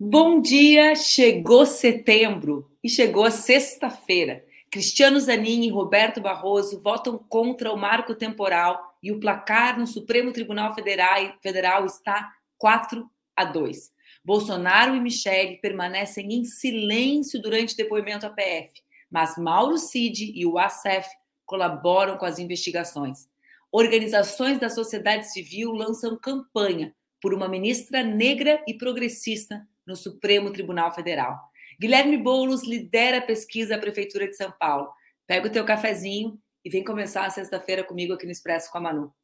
Bom dia, chegou setembro e chegou a sexta-feira. Cristiano Zanin e Roberto Barroso votam contra o marco temporal e o placar no Supremo Tribunal Federal, está 4 a 2. Bolsonaro e Michele permanecem em silêncio durante depoimento à PF, mas Mauro Cid e o ACF colaboram com as investigações. Organizações da sociedade civil lançam campanha por uma ministra negra e progressista no Supremo Tribunal Federal. Guilherme Boulos lidera a pesquisa da Prefeitura de São Paulo. Pega o teu cafezinho e vem começar a sexta-feira comigo aqui no Expresso com a Manu.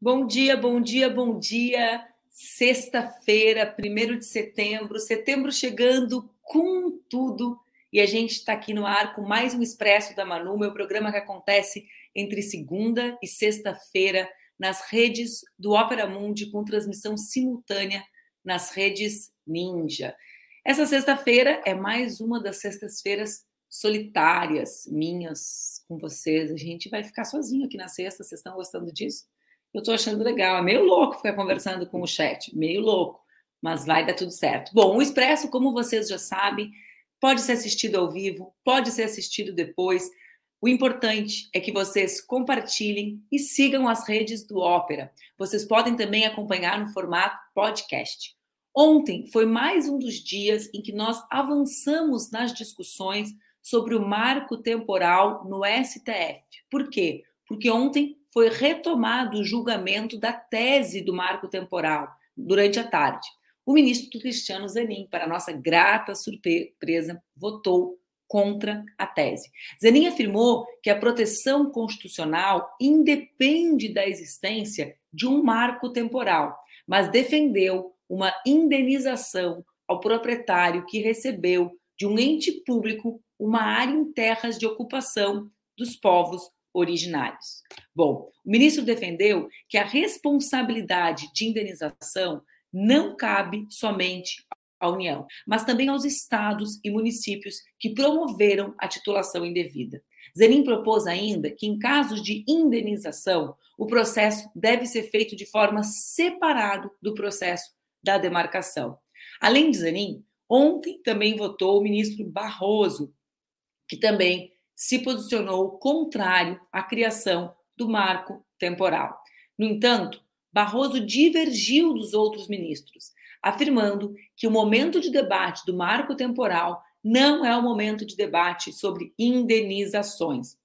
Bom dia, bom dia, bom dia. Sexta-feira, 1 de setembro, setembro chegando com tudo. E a gente está aqui no ar com mais um Expresso da Manu, meu programa que acontece entre segunda e sexta-feira nas redes do Opera Mundi, com transmissão simultânea nas redes Ninja. Essa sexta-feira é mais uma das sextas-feiras solitárias minhas com vocês. A gente vai ficar sozinho aqui na sexta. Vocês estão gostando disso? Eu estou achando legal. É meio louco ficar conversando com o chat, meio louco mas vai dar tudo certo. Bom, o Expresso, como vocês já sabem, pode ser assistido ao vivo, pode ser assistido depois. O importante é que vocês compartilhem e sigam as redes do Ópera. Vocês podem também acompanhar no formato podcast. Ontem foi mais um dos dias em que nós avançamos nas discussões sobre o marco temporal no STF. Por quê? Porque ontem foi retomado o julgamento da tese do marco temporal durante a tarde o ministro Cristiano Zanin, para nossa grata surpresa, votou contra a tese. Zanin afirmou que a proteção constitucional independe da existência de um marco temporal, mas defendeu uma indenização ao proprietário que recebeu de um ente público uma área em terras de ocupação dos povos originários. Bom, o ministro defendeu que a responsabilidade de indenização não cabe somente à União, mas também aos estados e municípios que promoveram a titulação indevida. Zenin propôs ainda que, em casos de indenização, o processo deve ser feito de forma separado do processo da demarcação. Além de Zanin, ontem também votou o ministro Barroso, que também se posicionou contrário à criação do marco temporal. No entanto, Barroso divergiu dos outros ministros, afirmando que o momento de debate do marco temporal não é o momento de debate sobre indenizações.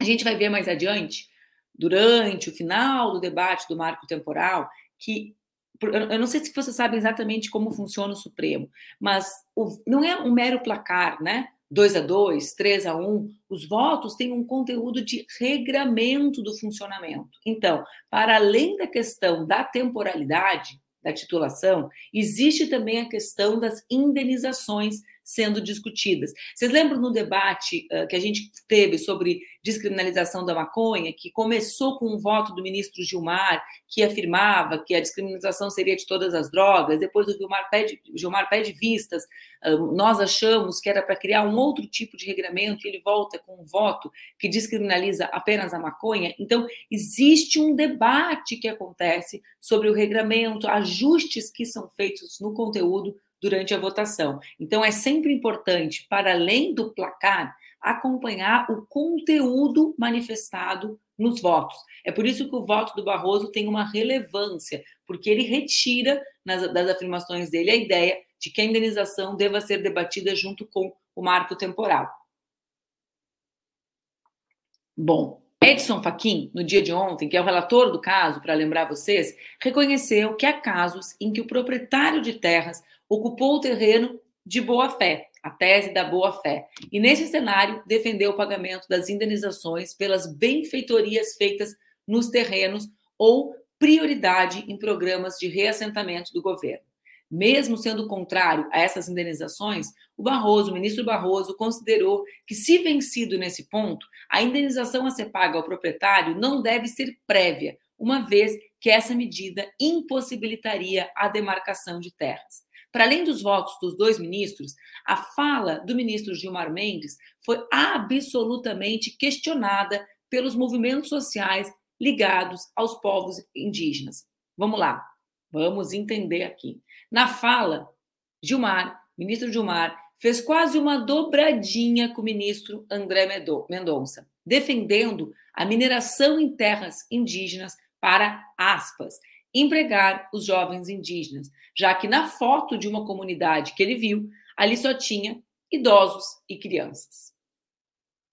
A gente vai ver mais adiante, durante o final do debate do marco temporal, que eu não sei se vocês sabem exatamente como funciona o Supremo, mas não é um mero placar, né? 2 a 2, 3 a 1, os votos têm um conteúdo de regramento do funcionamento. Então, para além da questão da temporalidade da titulação, existe também a questão das indenizações sendo discutidas. Vocês lembram no debate uh, que a gente teve sobre descriminalização da maconha, que começou com um voto do ministro Gilmar, que afirmava que a descriminalização seria de todas as drogas, depois o Gilmar pede, Gilmar pede vistas, uh, nós achamos que era para criar um outro tipo de regramento, e ele volta com um voto que descriminaliza apenas a maconha. Então, existe um debate que acontece sobre o regramento, ajustes que são feitos no conteúdo durante a votação. Então, é sempre importante, para além do placar, acompanhar o conteúdo manifestado nos votos. É por isso que o voto do Barroso tem uma relevância, porque ele retira nas, das afirmações dele a ideia de que a indenização deva ser debatida junto com o marco temporal. Bom, Edson Fachin, no dia de ontem, que é o relator do caso, para lembrar vocês, reconheceu que há casos em que o proprietário de terras ocupou o terreno de boa-fé, a tese da boa-fé, e nesse cenário defendeu o pagamento das indenizações pelas benfeitorias feitas nos terrenos ou prioridade em programas de reassentamento do governo. Mesmo sendo contrário a essas indenizações, o Barroso, o ministro Barroso, considerou que, se vencido nesse ponto, a indenização a ser paga ao proprietário não deve ser prévia, uma vez que essa medida impossibilitaria a demarcação de terras. Para além dos votos dos dois ministros, a fala do ministro Gilmar Mendes foi absolutamente questionada pelos movimentos sociais ligados aos povos indígenas. Vamos lá, vamos entender aqui. Na fala, Gilmar, ministro Gilmar, fez quase uma dobradinha com o ministro André Mendonça, defendendo a mineração em terras indígenas para, aspas, empregar os jovens indígenas, já que na foto de uma comunidade que ele viu, ali só tinha idosos e crianças.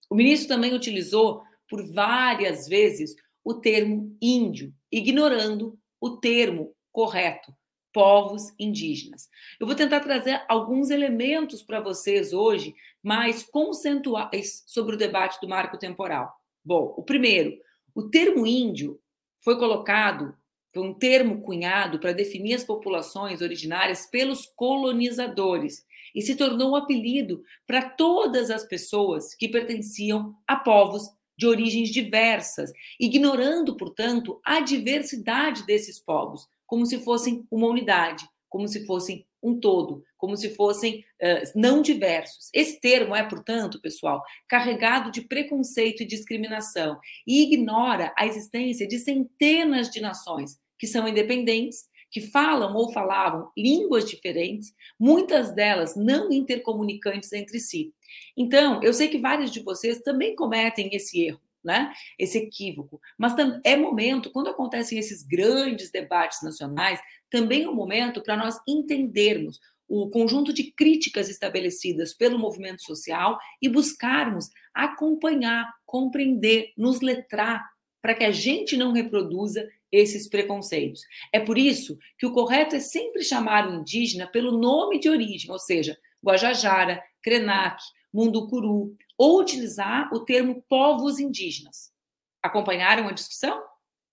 O ministro também utilizou por várias vezes o termo índio, ignorando o termo correto, povos indígenas. Eu vou tentar trazer alguns elementos para vocês hoje, mais conceituais sobre o debate do marco temporal. Bom, o primeiro, o termo índio foi colocado, foi um termo cunhado para definir as populações originárias pelos colonizadores e se tornou um apelido para todas as pessoas que pertenciam a povos de origens diversas, ignorando, portanto, a diversidade desses povos, como se fossem uma unidade, como se fossem um todo, como se fossem uh, não diversos. Esse termo é, portanto, pessoal, carregado de preconceito e discriminação e ignora a existência de centenas de nações que são independentes, que falam ou falavam línguas diferentes, muitas delas não intercomunicantes entre si. Então, eu sei que vários de vocês também cometem esse erro, né? Esse equívoco. Mas é momento, quando acontecem esses grandes debates nacionais, também é um momento para nós entendermos o conjunto de críticas estabelecidas pelo movimento social e buscarmos acompanhar, compreender, nos letrar, para que a gente não reproduza esses preconceitos. É por isso que o correto é sempre chamar o indígena pelo nome de origem, ou seja, Guajajara, Krenak, Munducuru, ou utilizar o termo povos indígenas. Acompanharam a discussão?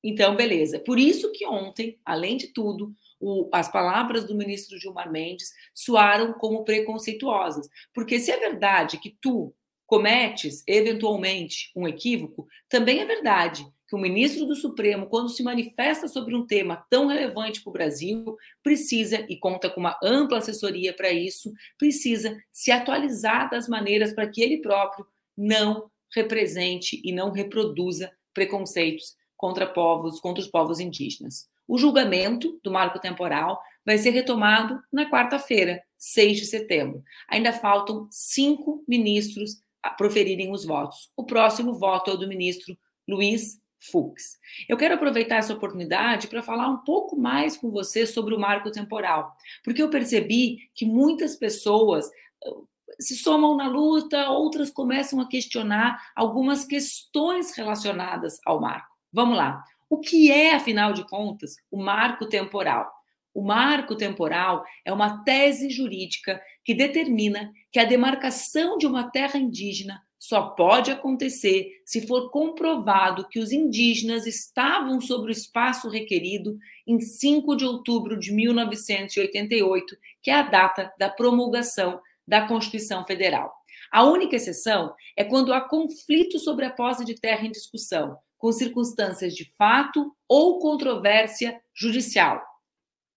Então, beleza. Por isso que ontem, além de tudo, o, as palavras do ministro Gilmar Mendes soaram como preconceituosas. Porque se é verdade que tu cometes eventualmente um equívoco, também é verdade que o ministro do Supremo, quando se manifesta sobre um tema tão relevante para o Brasil, precisa, e conta com uma ampla assessoria para isso, precisa se atualizar das maneiras para que ele próprio não represente e não reproduza preconceitos contra povos, contra os povos indígenas. O julgamento do marco temporal vai ser retomado na quarta-feira, 6 de setembro. Ainda faltam cinco ministros a proferirem os votos. O próximo voto é o do ministro Luiz Fux. Eu quero aproveitar essa oportunidade para falar um pouco mais com você sobre o marco temporal, porque eu percebi que muitas pessoas uh, se somam na luta, outras começam a questionar algumas questões relacionadas ao marco. Vamos lá. O que é, afinal de contas, o marco temporal? O marco temporal é uma tese jurídica que determina que a demarcação de uma terra indígena só pode acontecer se for comprovado que os indígenas estavam sobre o espaço requerido em 5 de outubro de 1988, que é a data da promulgação da Constituição Federal. A única exceção é quando há conflito sobre a posse de terra em discussão, com circunstâncias de fato ou controvérsia judicial.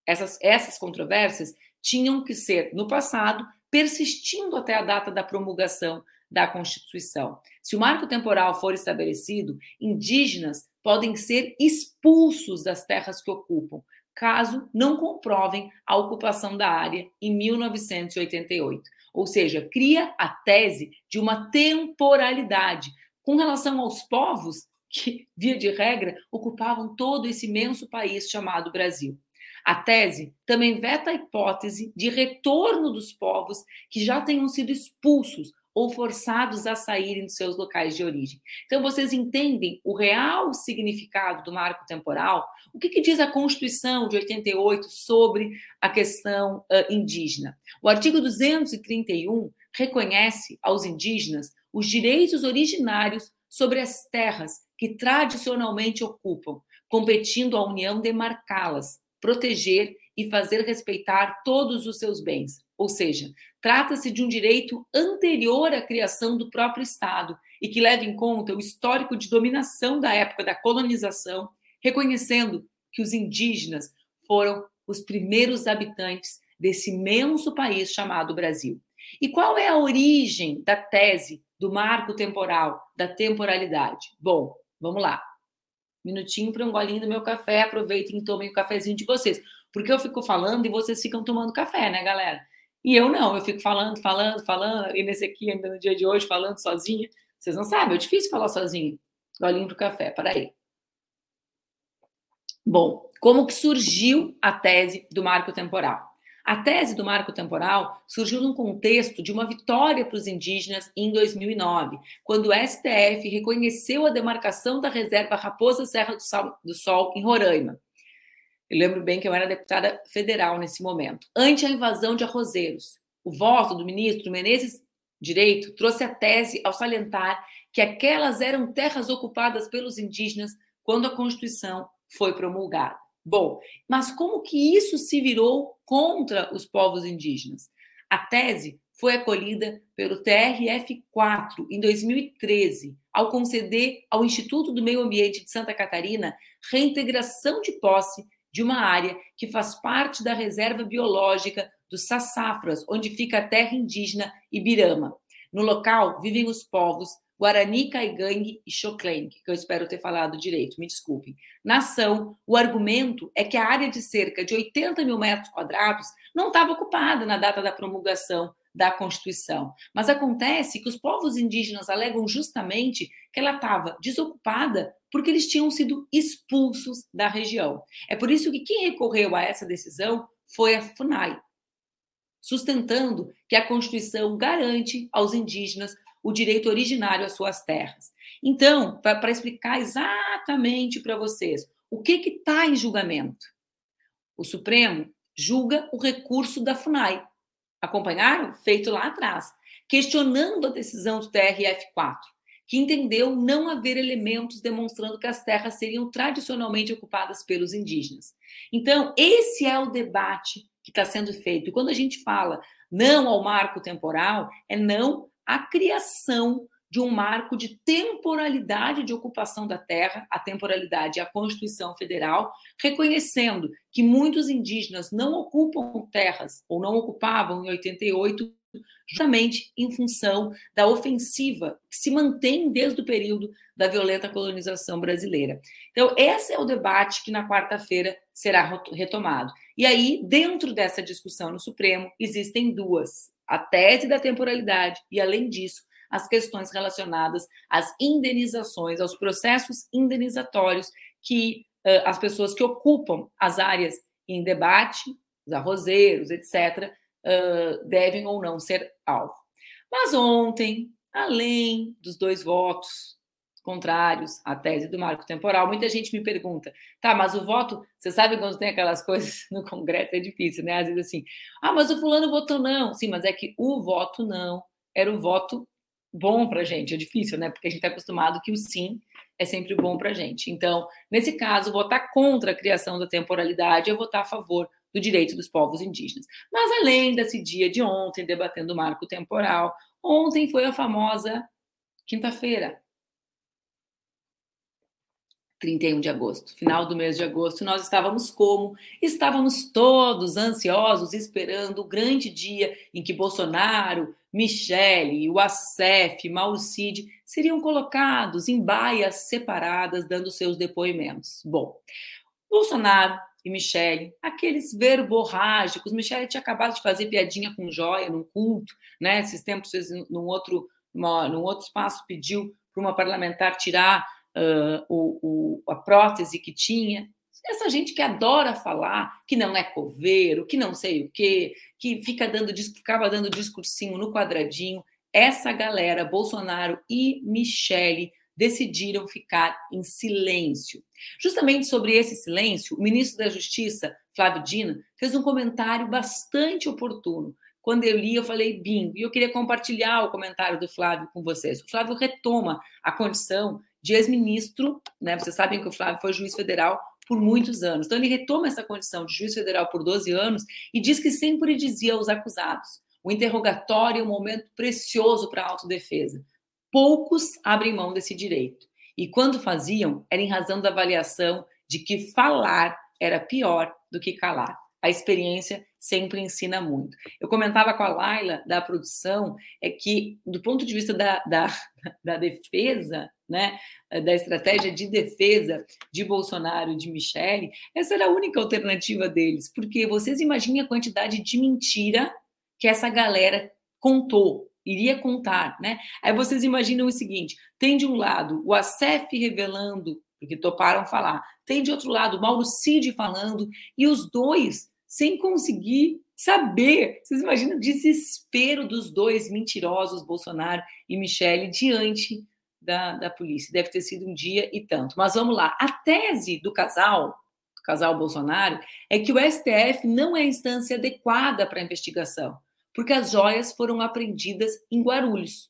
Essas, essas controvérsias tinham que ser, no passado, persistindo até a data da promulgação da Constituição. Se o marco temporal for estabelecido, indígenas podem ser expulsos das terras que ocupam, caso não comprovem a ocupação da área em 1988. Ou seja, cria a tese de uma temporalidade com relação aos povos que, via de regra, ocupavam todo esse imenso país chamado Brasil. A tese também veta a hipótese de retorno dos povos que já tenham sido expulsos ou forçados a saírem dos seus locais de origem. Então, vocês entendem o real significado do marco temporal? O que, que diz a Constituição de 88 sobre a questão uh, indígena? O artigo 231 reconhece aos indígenas os direitos originários sobre as terras que tradicionalmente ocupam, competindo à União demarcá-las, proteger e fazer respeitar todos os seus bens. Ou seja, trata-se de um direito anterior à criação do próprio Estado e que leva em conta o histórico de dominação da época da colonização, reconhecendo que os indígenas foram os primeiros habitantes desse imenso país chamado Brasil. E qual é a origem da tese do marco temporal, da temporalidade? Bom, vamos lá. Minutinho para um golinho do meu café, aproveitem e tomem o cafezinho de vocês. Porque eu fico falando e vocês ficam tomando café, né, galera? E eu não, eu fico falando, falando, falando, e nesse aqui, ainda no dia de hoje, falando sozinha. Vocês não sabem, é difícil falar sozinho. Golinho pro café, peraí. Bom, como que surgiu a tese do marco temporal? A tese do marco temporal surgiu num contexto de uma vitória para os indígenas em 2009, quando o STF reconheceu a demarcação da reserva Raposa Serra do Sol, do Sol em Roraima. Eu lembro bem que eu era deputada federal nesse momento, ante a invasão de arrozeiros. O voto do ministro Menezes Direito trouxe a tese ao salientar que aquelas eram terras ocupadas pelos indígenas quando a Constituição foi promulgada. Bom, mas como que isso se virou contra os povos indígenas? A tese foi acolhida pelo TRF4 em 2013, ao conceder ao Instituto do Meio Ambiente de Santa Catarina reintegração de posse de uma área que faz parte da reserva biológica dos Sassafras, onde fica a terra indígena Ibirama. No local vivem os povos Guarani, Caigangue e Xoclengue, que eu espero ter falado direito, me desculpem. Na ação, o argumento é que a área de cerca de 80 mil metros quadrados não estava ocupada na data da promulgação da Constituição. Mas acontece que os povos indígenas alegam justamente que ela estava desocupada porque eles tinham sido expulsos da região. É por isso que quem recorreu a essa decisão foi a FUNAI, sustentando que a Constituição garante aos indígenas o direito originário às suas terras. Então, para explicar exatamente para vocês o que está em julgamento, o Supremo julga o recurso da FUNAI. Acompanharam? Feito lá atrás, questionando a decisão do TRF4, que entendeu não haver elementos demonstrando que as terras seriam tradicionalmente ocupadas pelos indígenas. Então, esse é o debate que está sendo feito. E quando a gente fala não ao marco temporal, é não a criação de um marco de temporalidade de ocupação da terra, a temporalidade é a Constituição Federal, reconhecendo que muitos indígenas não ocupam terras ou não ocupavam em 88 justamente em função da ofensiva que se mantém desde o período da violenta colonização brasileira. Então, esse é o debate que na quarta-feira será retomado. E aí, dentro dessa discussão no Supremo, existem duas a tese da temporalidade e, além disso, as questões relacionadas às indenizações, aos processos indenizatórios que uh, as pessoas que ocupam as áreas em debate, os arrozeiros, etc., uh, devem ou não ser alvo. Mas ontem, além dos dois votos contrários à tese do marco temporal. Muita gente me pergunta, tá, mas o voto, você sabe quando tem aquelas coisas no Congresso, é difícil, né? Às vezes assim, ah, mas o fulano votou não. Sim, mas é que o voto não era o voto bom para gente. É difícil, né? Porque a gente está acostumado que o sim é sempre bom para gente. Então, nesse caso, votar contra a criação da temporalidade é votar a favor do direito dos povos indígenas. Mas além desse dia de ontem, debatendo o marco temporal, ontem foi a famosa quinta-feira, 31 de agosto, final do mês de agosto, nós estávamos como? Estávamos todos ansiosos, esperando o grande dia em que Bolsonaro, Michele, o Acef, Mauro Cid seriam colocados em baias separadas, dando seus depoimentos. Bom, Bolsonaro e Michele, aqueles verborrágicos, Michele tinha acabado de fazer piadinha com joia num culto, né? Esses tempos, num outro, num outro espaço, pediu para uma parlamentar tirar uh, o, o, a prótese que tinha. Essa gente que adora falar, que não é coveiro, que não sei o quê, que fica dando, ficava dando discursinho no quadradinho. Essa galera, Bolsonaro e Michele, decidiram ficar em silêncio. Justamente sobre esse silêncio, o ministro da Justiça, Flávio Dino, fez um comentário bastante oportuno. Quando eu li, eu falei bingo, e eu queria compartilhar o comentário do Flávio com vocês. O Flávio retoma a condição de ex-ministro, né? Vocês sabem que o Flávio foi juiz federal por muitos anos. Então ele retoma essa condição de juiz federal por 12 anos e diz que sempre dizia aos acusados: o interrogatório é um momento precioso para a autodefesa. Poucos abrem mão desse direito. E quando faziam, era em razão da avaliação de que falar era pior do que calar. A experiência sempre ensina muito. Eu comentava com a Laila da produção, é que, do ponto de vista da, da, da defesa, né, da estratégia de defesa de Bolsonaro e de Michele, essa era a única alternativa deles, porque vocês imaginem a quantidade de mentira que essa galera contou, iria contar, né? Aí vocês imaginam o seguinte: tem de um lado o ACF revelando, porque toparam falar, tem de outro lado o Mauro Cid falando, e os dois sem conseguir saber. Vocês imaginam o desespero dos dois mentirosos, Bolsonaro e Michele, diante da, da polícia. Deve ter sido um dia e tanto. Mas vamos lá. A tese do casal, casal Bolsonaro, é que o STF não é a instância adequada para a investigação, porque as joias foram apreendidas em Guarulhos.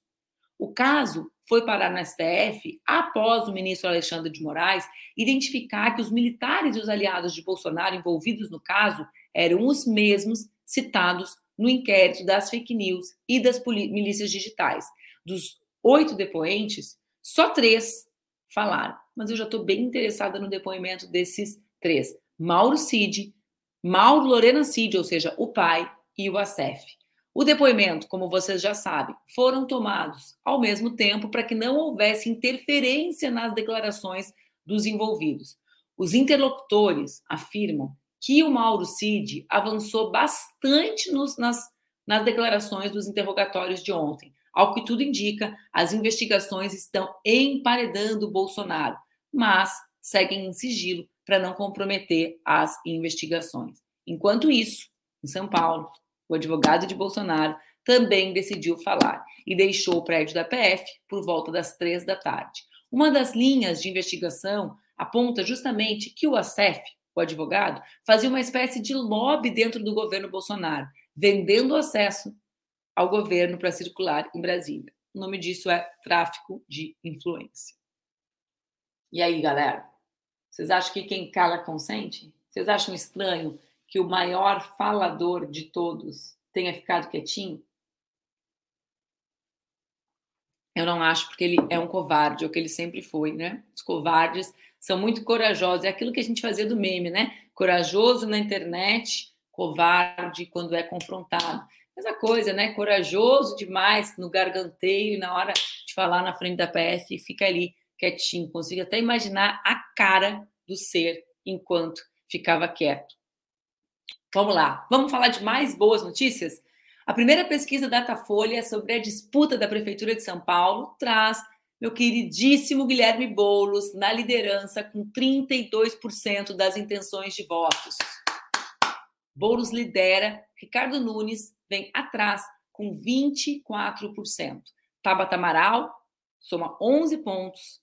O caso foi parar no STF após o ministro Alexandre de Moraes identificar que os militares e os aliados de Bolsonaro envolvidos no caso eram os mesmos citados no inquérito das fake news e das milícias digitais. Dos oito depoentes, só três falaram. Mas eu já estou bem interessada no depoimento desses três: Mauro Cid, Mauro Lorena Cid, ou seja, o pai, e o Acef. O depoimento, como vocês já sabem, foram tomados ao mesmo tempo para que não houvesse interferência nas declarações dos envolvidos. Os interlocutores afirmam que o Mauro Cid avançou bastante nos, nas, nas declarações dos interrogatórios de ontem. Ao que tudo indica, as investigações estão emparedando Bolsonaro, mas seguem em sigilo para não comprometer as investigações. Enquanto isso, em São Paulo, o advogado de Bolsonaro também decidiu falar e deixou o prédio da PF por volta das três da tarde. Uma das linhas de investigação aponta justamente que o ACEF, o advogado, fazia uma espécie de lobby dentro do governo Bolsonaro, vendendo acesso ao governo para circular em Brasília. O nome disso é tráfico de influência. E aí, galera? Vocês acham que quem cala consente? Vocês acham estranho que o maior falador de todos tenha ficado quietinho? Eu não acho, porque ele é um covarde, é o que ele sempre foi, né? Os covardes são muito corajosos. É aquilo que a gente fazia do meme, né? Corajoso na internet, covarde quando é confrontado. Mesma coisa, né? Corajoso demais no garganteio na hora de falar na frente da PF, fica ali quietinho. Consigo até imaginar a cara do ser enquanto ficava quieto. Vamos lá, vamos falar de mais boas notícias? A primeira pesquisa Datafolha sobre a disputa da Prefeitura de São Paulo traz meu queridíssimo Guilherme Boulos na liderança com 32% das intenções de votos. Boulos lidera, Ricardo Nunes vem atrás com 24%. Tabata Amaral soma 11 pontos.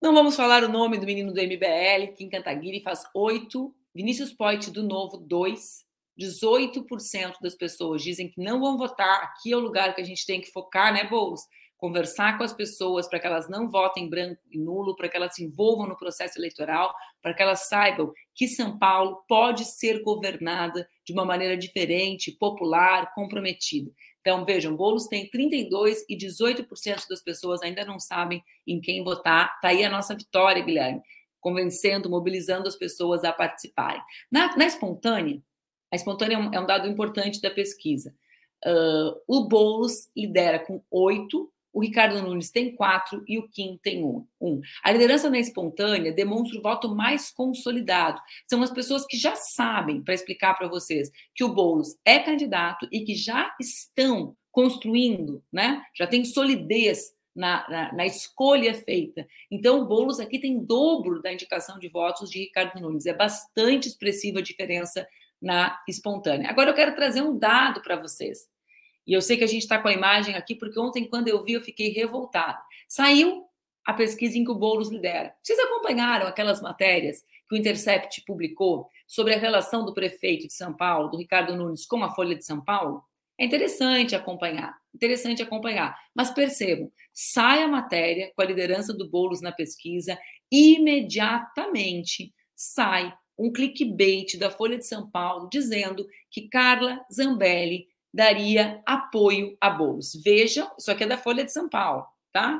Não vamos falar o nome do menino do MBL, Kim Cantaguiri faz 8, Vinícius Poit do Novo 2, 18% das pessoas dizem que não vão votar. Aqui é o lugar que a gente tem que focar, né, Boulos? conversar com as pessoas para que elas não votem branco e nulo, para que elas se envolvam no processo eleitoral, para que elas saibam que São Paulo pode ser governada de uma maneira diferente, popular, comprometida. Então, vejam, Boulos tem 32 e 18% das pessoas ainda não sabem em quem votar. Está aí a nossa vitória, Guilherme, convencendo, mobilizando as pessoas a participarem. Na, na espontânea, a espontânea é um, é um dado importante da pesquisa. Uh, o Boulos lidera com 8, o Ricardo Nunes tem quatro e o Kim tem um. um. A liderança na espontânea demonstra o voto mais consolidado. São as pessoas que já sabem, para explicar para vocês, que o Boulos é candidato e que já estão construindo, né? já tem solidez na, na, na, escolha feita. Então, o Boulos aqui tem dobro da indicação de votos de Ricardo Nunes. É bastante expressiva a diferença na espontânea. Agora, eu quero trazer um dado para vocês. E eu sei que a gente está com a imagem aqui, porque ontem, quando eu vi, eu fiquei revoltada. Saiu a pesquisa em que o Boulos lidera. Vocês acompanharam aquelas matérias que o Intercept publicou sobre a relação do prefeito de São Paulo, do Ricardo Nunes, com a Folha de São Paulo? É interessante acompanhar, interessante acompanhar. Mas percebam, sai a matéria com a liderança do Boulos na pesquisa, imediatamente sai um clickbait da Folha de São Paulo dizendo que Carla Zambelli daria apoio a Boulos. Vejam, isso aqui é da Folha de São Paulo, tá?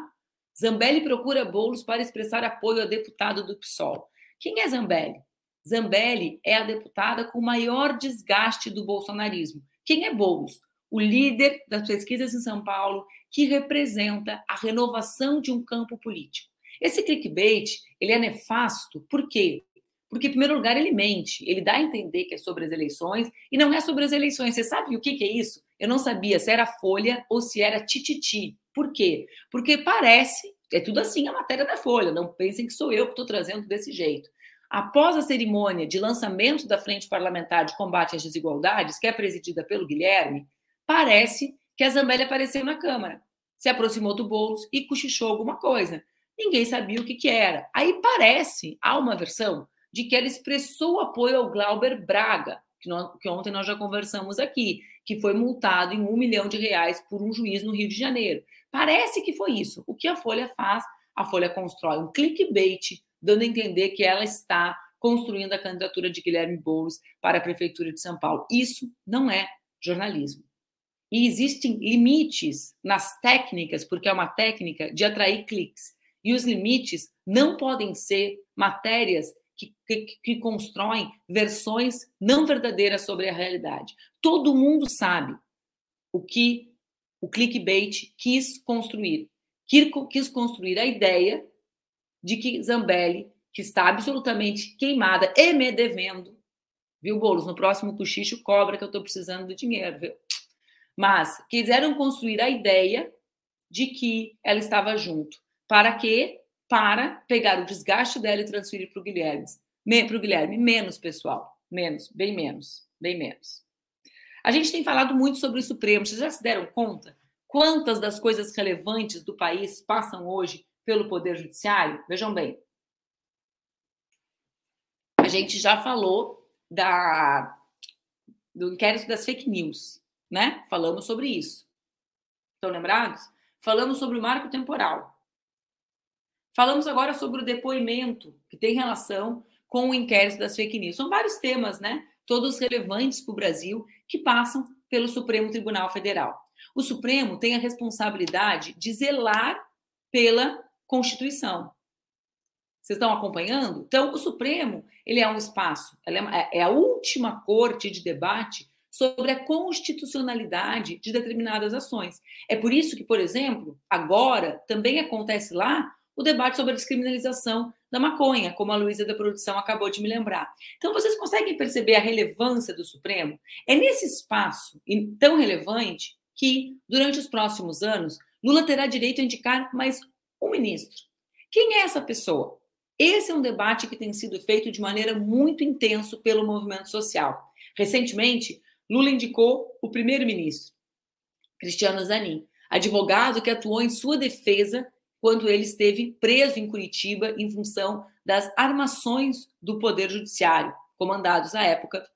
Zambelli procura Boulos para expressar apoio ao deputado do PSOL. Quem é Zambelli? Zambelli é a deputada com maior desgaste do bolsonarismo. Quem é Boulos? O líder das pesquisas em São Paulo, que representa a renovação de um campo político. Esse clickbait, ele é nefasto, por quê? Porque, em primeiro lugar, ele mente, ele dá a entender que é sobre as eleições e não é sobre as eleições. Você sabe o que, que é isso? Eu não sabia se era Folha ou se era Tititi. Por quê? Porque parece, é tudo assim a matéria da Folha, não pensem que sou eu que estou trazendo desse jeito. Após a cerimônia de lançamento da Frente Parlamentar de Combate às Desigualdades, que é presidida pelo Guilherme, parece que a Zambelli apareceu na Câmara, se aproximou do Boulos e cochichou alguma coisa. Ninguém sabia o que, que era. Aí parece, há uma versão, de que ela expressou apoio ao Glauber Braga, que, nós, que ontem nós já conversamos aqui, que foi multado em um milhão de reais por um juiz no Rio de Janeiro. Parece que foi isso. O que a Folha faz? A Folha constrói um clickbait dando a entender que ela está construindo a candidatura de Guilherme Boulos para a Prefeitura de São Paulo. Isso não é jornalismo. E existem limites nas técnicas, porque é uma técnica de atrair cliques. E os limites não podem ser matérias que, que, que, constroem versões não verdadeiras sobre a realidade. Todo mundo sabe o que o clickbait quis construir. Quis construir a ideia de que Zambelli, que está absolutamente queimada e me devendo, viu, Boulos? No próximo cochicho cobra que eu estou precisando de dinheiro, viu? Mas quiseram construir a ideia de que ela estava junto. Para quê? Para pegar o desgaste dela e transferir para o Guilherme. Para o Guilherme, menos, pessoal. Menos, bem menos, bem menos. A gente tem falado muito sobre o Supremo. Vocês já se deram conta? Quantas das coisas relevantes do país passam hoje pelo Poder Judiciário? Vejam bem. A gente já falou da, do inquérito das fake news, né? Falamos sobre isso. Estão lembrados? Falamos sobre o marco temporal. Falamos agora sobre o depoimento, que tem relação com o inquérito das fake news. São vários temas, né? Todos relevantes para o Brasil, que passam pelo Supremo Tribunal Federal. O Supremo tem a responsabilidade de zelar pela Constituição. Vocês estão acompanhando? Então, o Supremo ele é um espaço, é, é a última corte de debate sobre a constitucionalidade de determinadas ações. É por isso que, por exemplo, agora também acontece lá o debate sobre a descriminalização da maconha, como a Luísa da produção acabou de me lembrar. Então, vocês conseguem perceber a relevância do Supremo? É nesse espaço tão relevante que, durante os próximos anos, Lula terá direito a indicar mais um ministro. Quem é essa pessoa? Esse é um debate que tem sido feito de maneira muito intenso pelo movimento social. Recentemente, Lula indicou o primeiro-ministro, Cristiano Zanin, advogado que atuou em sua defesa quando ele esteve preso em Curitiba em função das armações do Poder Judiciário, comandados à época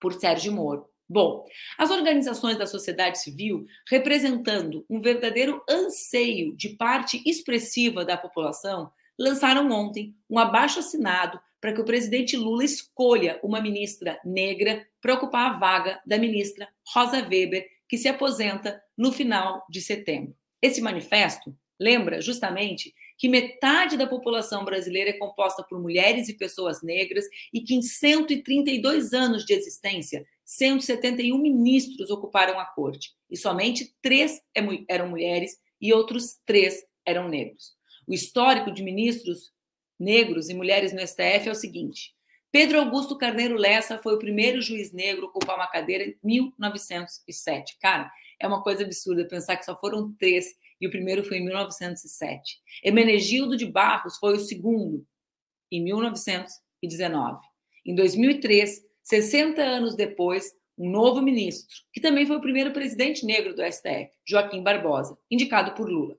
por Sérgio Moro. Bom, as organizações da sociedade civil, representando um verdadeiro anseio de parte expressiva da população, lançaram ontem um abaixo assinado para que o presidente Lula escolha uma ministra negra para ocupar a vaga da ministra Rosa Weber, que se aposenta no final de setembro. Esse manifesto lembra justamente que metade da população brasileira é composta por mulheres e pessoas negras e que em 132 anos de existência, 171 ministros ocuparam a corte e somente três é eram mulheres e outros três eram negros. O histórico de ministros negros e mulheres no STF é o seguinte: Pedro Augusto Carneiro Lessa foi o primeiro juiz negro a ocupar uma cadeira em 1907. Cara, é uma coisa absurda pensar que só foram três e o primeiro foi em 1907. Hermenegildo de Barros foi o segundo, em 1919. Em 2003, 60 anos depois, um novo ministro, que também foi o primeiro presidente negro do STF, Joaquim Barbosa, indicado por Lula.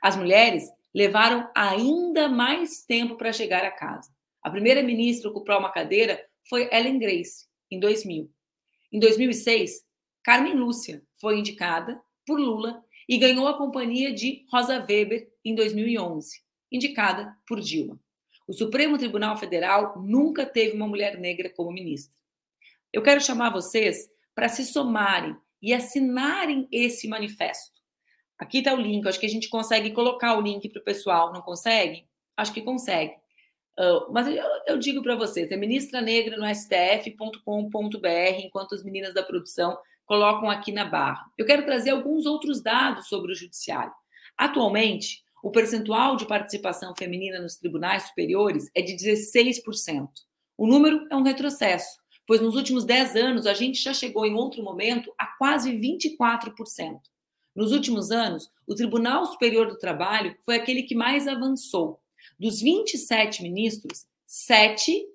As mulheres levaram ainda mais tempo para chegar a casa. A primeira ministra a ocupar uma cadeira foi Ellen Grace, em 2000. Em 2006, Carmen Lúcia foi indicada por Lula e ganhou a companhia de Rosa Weber em 2011, indicada por Dilma. O Supremo Tribunal Federal nunca teve uma mulher negra como ministra. Eu quero chamar vocês para se somarem e assinarem esse manifesto. Aqui está o link, acho que a gente consegue colocar o link para o pessoal, não consegue? Acho que consegue. Uh, mas eu, eu digo para vocês, é ministra negra no stf.com.br, enquanto as meninas da produção colocam aqui na barra. Eu quero trazer alguns outros dados sobre o judiciário. Atualmente, o percentual de participação feminina nos tribunais superiores é de 16%. O número é um retrocesso, pois nos últimos 10 anos a gente já chegou em outro momento a quase 24%. Nos últimos anos, o Tribunal Superior do Trabalho foi aquele que mais avançou. Dos 27 ministros, 7,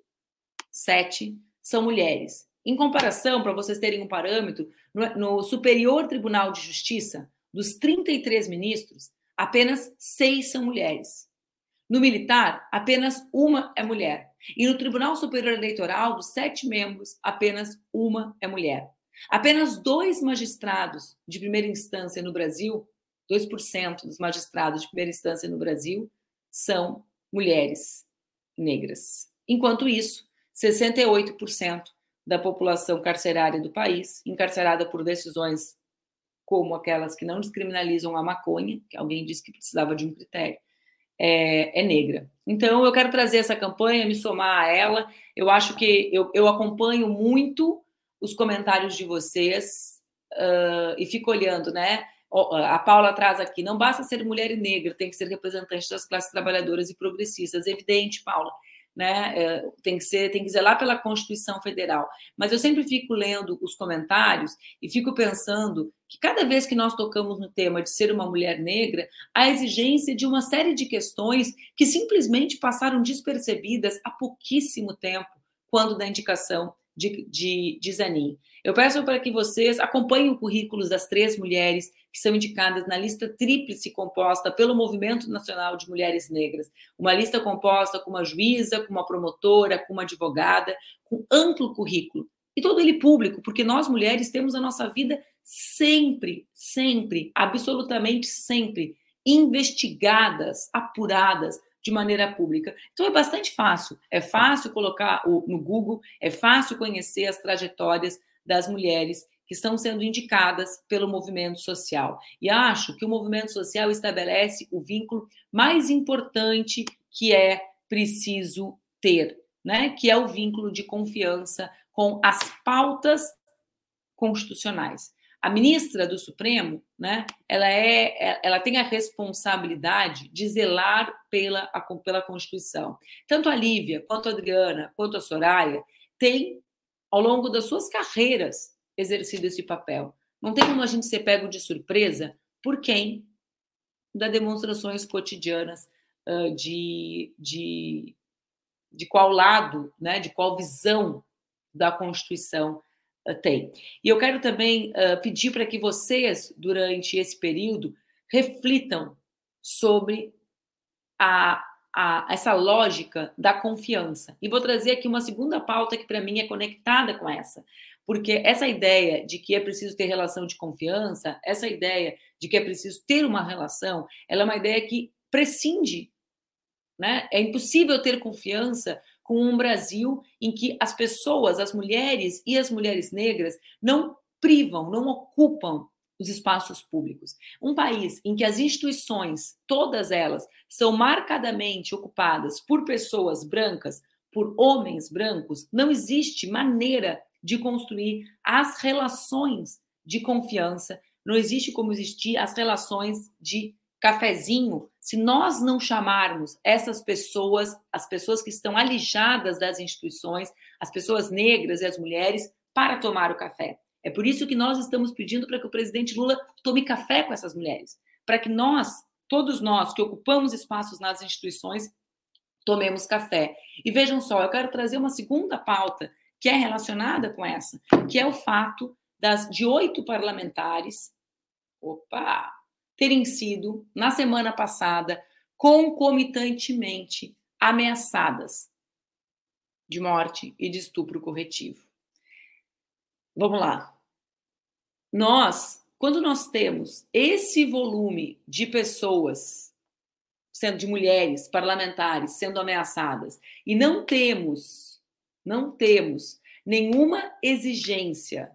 7 são mulheres. Em comparação, para vocês terem um parâmetro, no, no Superior Tribunal de Justiça, dos 33 ministros, apenas seis são mulheres. No militar, apenas uma é mulher. E no Tribunal Superior Eleitoral, dos sete membros, apenas uma é mulher. Apenas dois magistrados de primeira instância no Brasil, 2% dos magistrados de primeira instância no Brasil, são mulheres negras. Enquanto isso, 68% da população carcerária do país, encarcerada por decisões como aquelas que não descriminalizam a maconha, que alguém disse que precisava de um critério, é, é, negra. Então, eu quero trazer essa campanha, me somar a ela. Eu acho que eu, eu acompanho muito os comentários de vocês uh, e fico olhando, né? A Paula traz aqui, não basta ser mulher e negra, tem que ser representante das classes trabalhadoras e progressistas. Evidente, Paula né? É, tem que ser, tem que zelar pela Constituição Federal. Mas eu sempre fico lendo os comentários e fico pensando que cada vez que nós tocamos no tema de ser uma mulher negra, a exigência de uma série de questões que simplesmente passaram despercebidas há pouquíssimo tempo, quando da indicação de, de, de Zanin. Eu peço para que vocês acompanhem o currículo das três mulheres que são indicadas na lista tríplice composta pelo Movimento Nacional de Mulheres Negras. Uma lista composta com uma juíza, com uma promotora, com uma advogada, com amplo currículo. E todo ele público, porque nós mulheres temos a nossa vida sempre, sempre, absolutamente sempre investigadas, apuradas de maneira pública. Então é bastante fácil. É fácil colocar no Google, é fácil conhecer as trajetórias das mulheres que estão sendo indicadas pelo movimento social. E acho que o movimento social estabelece o vínculo mais importante que é preciso ter, né? Que é o vínculo de confiança com as pautas constitucionais. A ministra do Supremo, né, ela, é, ela tem a responsabilidade de zelar pela, a, pela Constituição. Tanto a Lívia, quanto a Adriana, quanto a Soraya, têm, ao longo das suas carreiras, exercido esse papel. Não tem como a gente ser pego de surpresa por quem dá demonstrações cotidianas uh, de, de, de qual lado, né, de qual visão da Constituição uh, tem. E eu quero também uh, pedir para que vocês, durante esse período, reflitam sobre a, a, essa lógica da confiança. E vou trazer aqui uma segunda pauta que, para mim, é conectada com essa, porque essa ideia de que é preciso ter relação de confiança, essa ideia de que é preciso ter uma relação, ela é uma ideia que prescinde. Né? É impossível ter confiança com um Brasil em que as pessoas, as mulheres e as mulheres negras não privam, não ocupam os espaços públicos. Um país em que as instituições, todas elas, são marcadamente ocupadas por pessoas brancas, por homens brancos, não existe maneira de construir as relações de confiança. Não existe como existir as relações de cafezinho se nós não chamarmos essas pessoas, as pessoas que estão alijadas das instituições, as pessoas negras e as mulheres, para tomar o café. É por isso que nós estamos pedindo para que o presidente Lula tome café com essas mulheres, para que nós, todos nós que ocupamos espaços nas instituições, tomemos café. E vejam só, eu quero trazer uma segunda pauta que é relacionada com essa, que é o fato das, de oito parlamentares, opa, terem sido, na semana passada, concomitantemente ameaçadas de morte e de estupro corretivo. Vamos lá. Nós, quando nós temos esse volume de pessoas, sendo de mulheres parlamentares, sendo ameaçadas, e não temos não temos nenhuma exigência,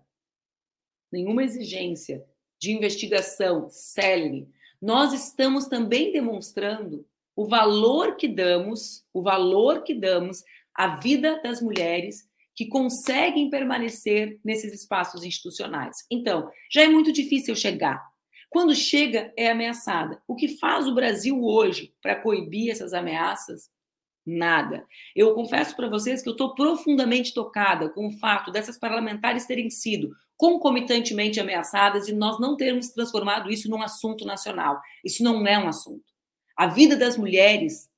nenhuma exigência de investigação célere. Nós estamos também demonstrando o valor que damos, o valor que damos à vida das mulheres que conseguem permanecer nesses espaços institucionais. Então, já é muito difícil chegar. Quando chega, é ameaçada. O que faz o Brasil hoje para coibir essas ameaças? Nada. Eu confesso para vocês que eu estou profundamente tocada com o fato dessas parlamentares terem sido concomitantemente ameaçadas e nós não termos transformado isso num assunto nacional. Isso não é um assunto. A vida das mulheres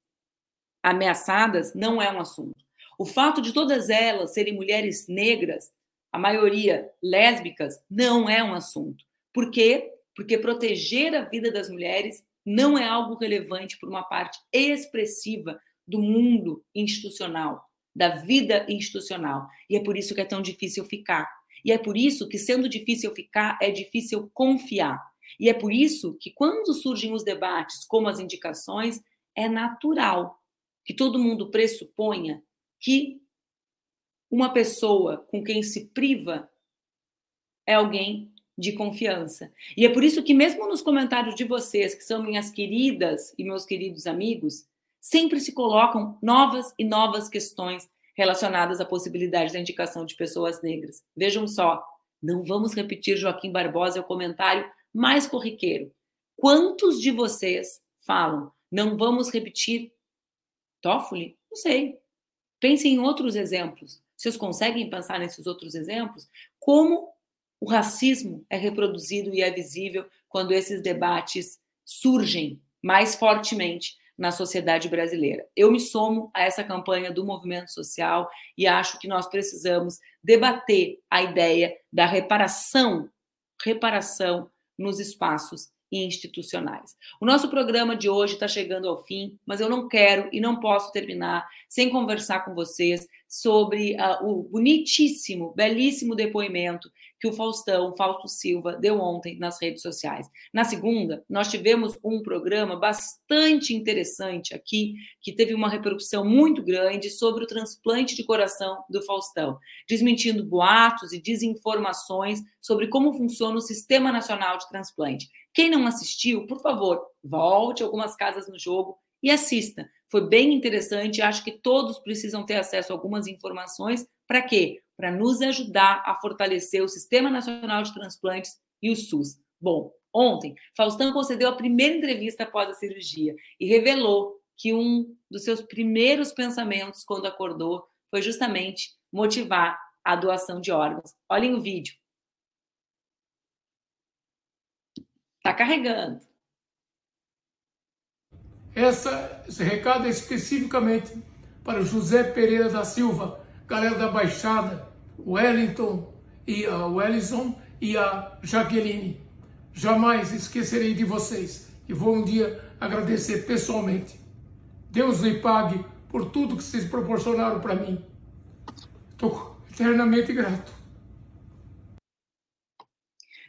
ameaçadas não é um assunto. O fato de todas elas serem mulheres negras, a maioria lésbicas, não é um assunto. Por quê? Porque proteger a vida das mulheres não é algo relevante por uma parte expressiva do mundo institucional, da vida institucional. E é por isso que é tão difícil ficar. E é por isso que, sendo difícil ficar, é difícil confiar. E é por isso que, quando surgem os debates, como as indicações, é natural que todo mundo pressuponha que uma pessoa com quem se priva é alguém de confiança. E é por isso que, mesmo nos comentários de vocês, que são minhas queridas e meus queridos amigos, sempre se colocam novas e novas questões relacionadas à possibilidade da indicação de pessoas negras. Vejam só, não vamos repetir Joaquim Barbosa, é o comentário mais corriqueiro. Quantos de vocês falam, não vamos repetir Toffoli? Não sei. Pensem em outros exemplos. Vocês conseguem pensar nesses outros exemplos? Como o racismo é reproduzido e é visível quando esses debates surgem mais fortemente na sociedade brasileira. Eu me somo a essa campanha do movimento social e acho que nós precisamos debater a ideia da reparação, reparação nos espaços institucionais. O nosso programa de hoje está chegando ao fim, mas eu não quero e não posso terminar sem conversar com vocês sobre uh, o bonitíssimo, belíssimo depoimento que o Faustão, Fausto Silva, deu ontem nas redes sociais. Na segunda, nós tivemos um programa bastante interessante aqui, que teve uma repercussão muito grande sobre o transplante de coração do Faustão, desmentindo boatos e desinformações sobre como funciona o Sistema Nacional de Transplante. Quem não assistiu, por favor, volte algumas casas no jogo e assista. Foi bem interessante. Acho que todos precisam ter acesso a algumas informações. Para quê? Para nos ajudar a fortalecer o Sistema Nacional de Transplantes e o SUS. Bom, ontem, Faustão concedeu a primeira entrevista após a cirurgia e revelou que um dos seus primeiros pensamentos quando acordou foi justamente motivar a doação de órgãos. Olhem o vídeo. Tá carregando. Essa, esse recado é especificamente para José Pereira da Silva, galera da Baixada, Wellington e a Wellison e a Jaqueline. Jamais esquecerei de vocês e vou um dia agradecer pessoalmente. Deus lhe pague por tudo que vocês proporcionaram para mim. Estou eternamente grato.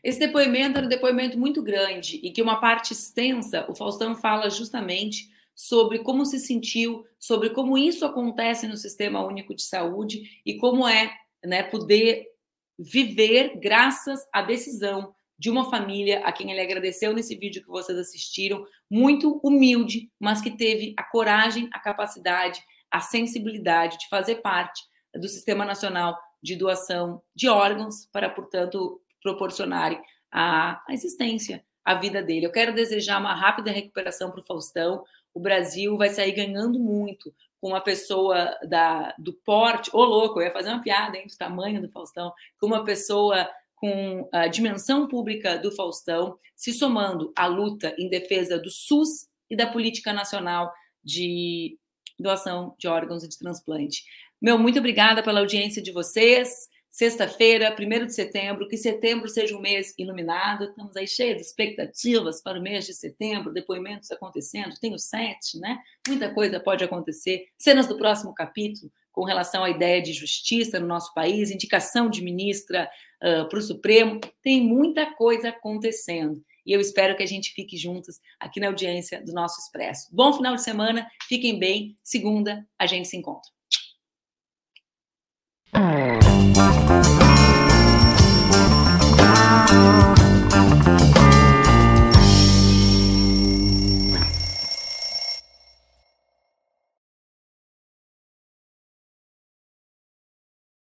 Esse depoimento era um depoimento muito grande e que uma parte extensa, o Faustão fala justamente sobre como se sentiu, sobre como isso acontece no Sistema Único de Saúde e como é né, poder viver graças à decisão de uma família a quem ele agradeceu nesse vídeo que vocês assistiram, muito humilde, mas que teve a coragem, a capacidade, a sensibilidade de fazer parte do Sistema Nacional de Doação de Órgãos para, portanto, proporcionarem a, a existência, a vida dele. Eu quero desejar uma rápida recuperação para o Faustão. O Brasil vai sair ganhando muito com uma pessoa da, do porte. Ô, louco, eu ia fazer uma piada, hein, do tamanho do Faustão, com uma pessoa com a dimensão pública do Faustão, se somando à luta em defesa do SUS e da política nacional de doação de órgãos e de transplante. Meu, muito obrigada pela audiência de vocês. Sexta-feira, 1 de setembro, que setembro seja um mês iluminado. Estamos aí cheios de expectativas para o mês de setembro, depoimentos acontecendo. Tem o sete, né? Muita coisa pode acontecer. Cenas do próximo capítulo com relação à ideia de justiça no nosso país, indicação de ministra uh, para o Supremo. Tem muita coisa acontecendo. E eu espero que a gente fique juntos aqui na audiência do nosso Expresso. Bom final de semana, fiquem bem. Segunda, a gente se encontra. Thank you.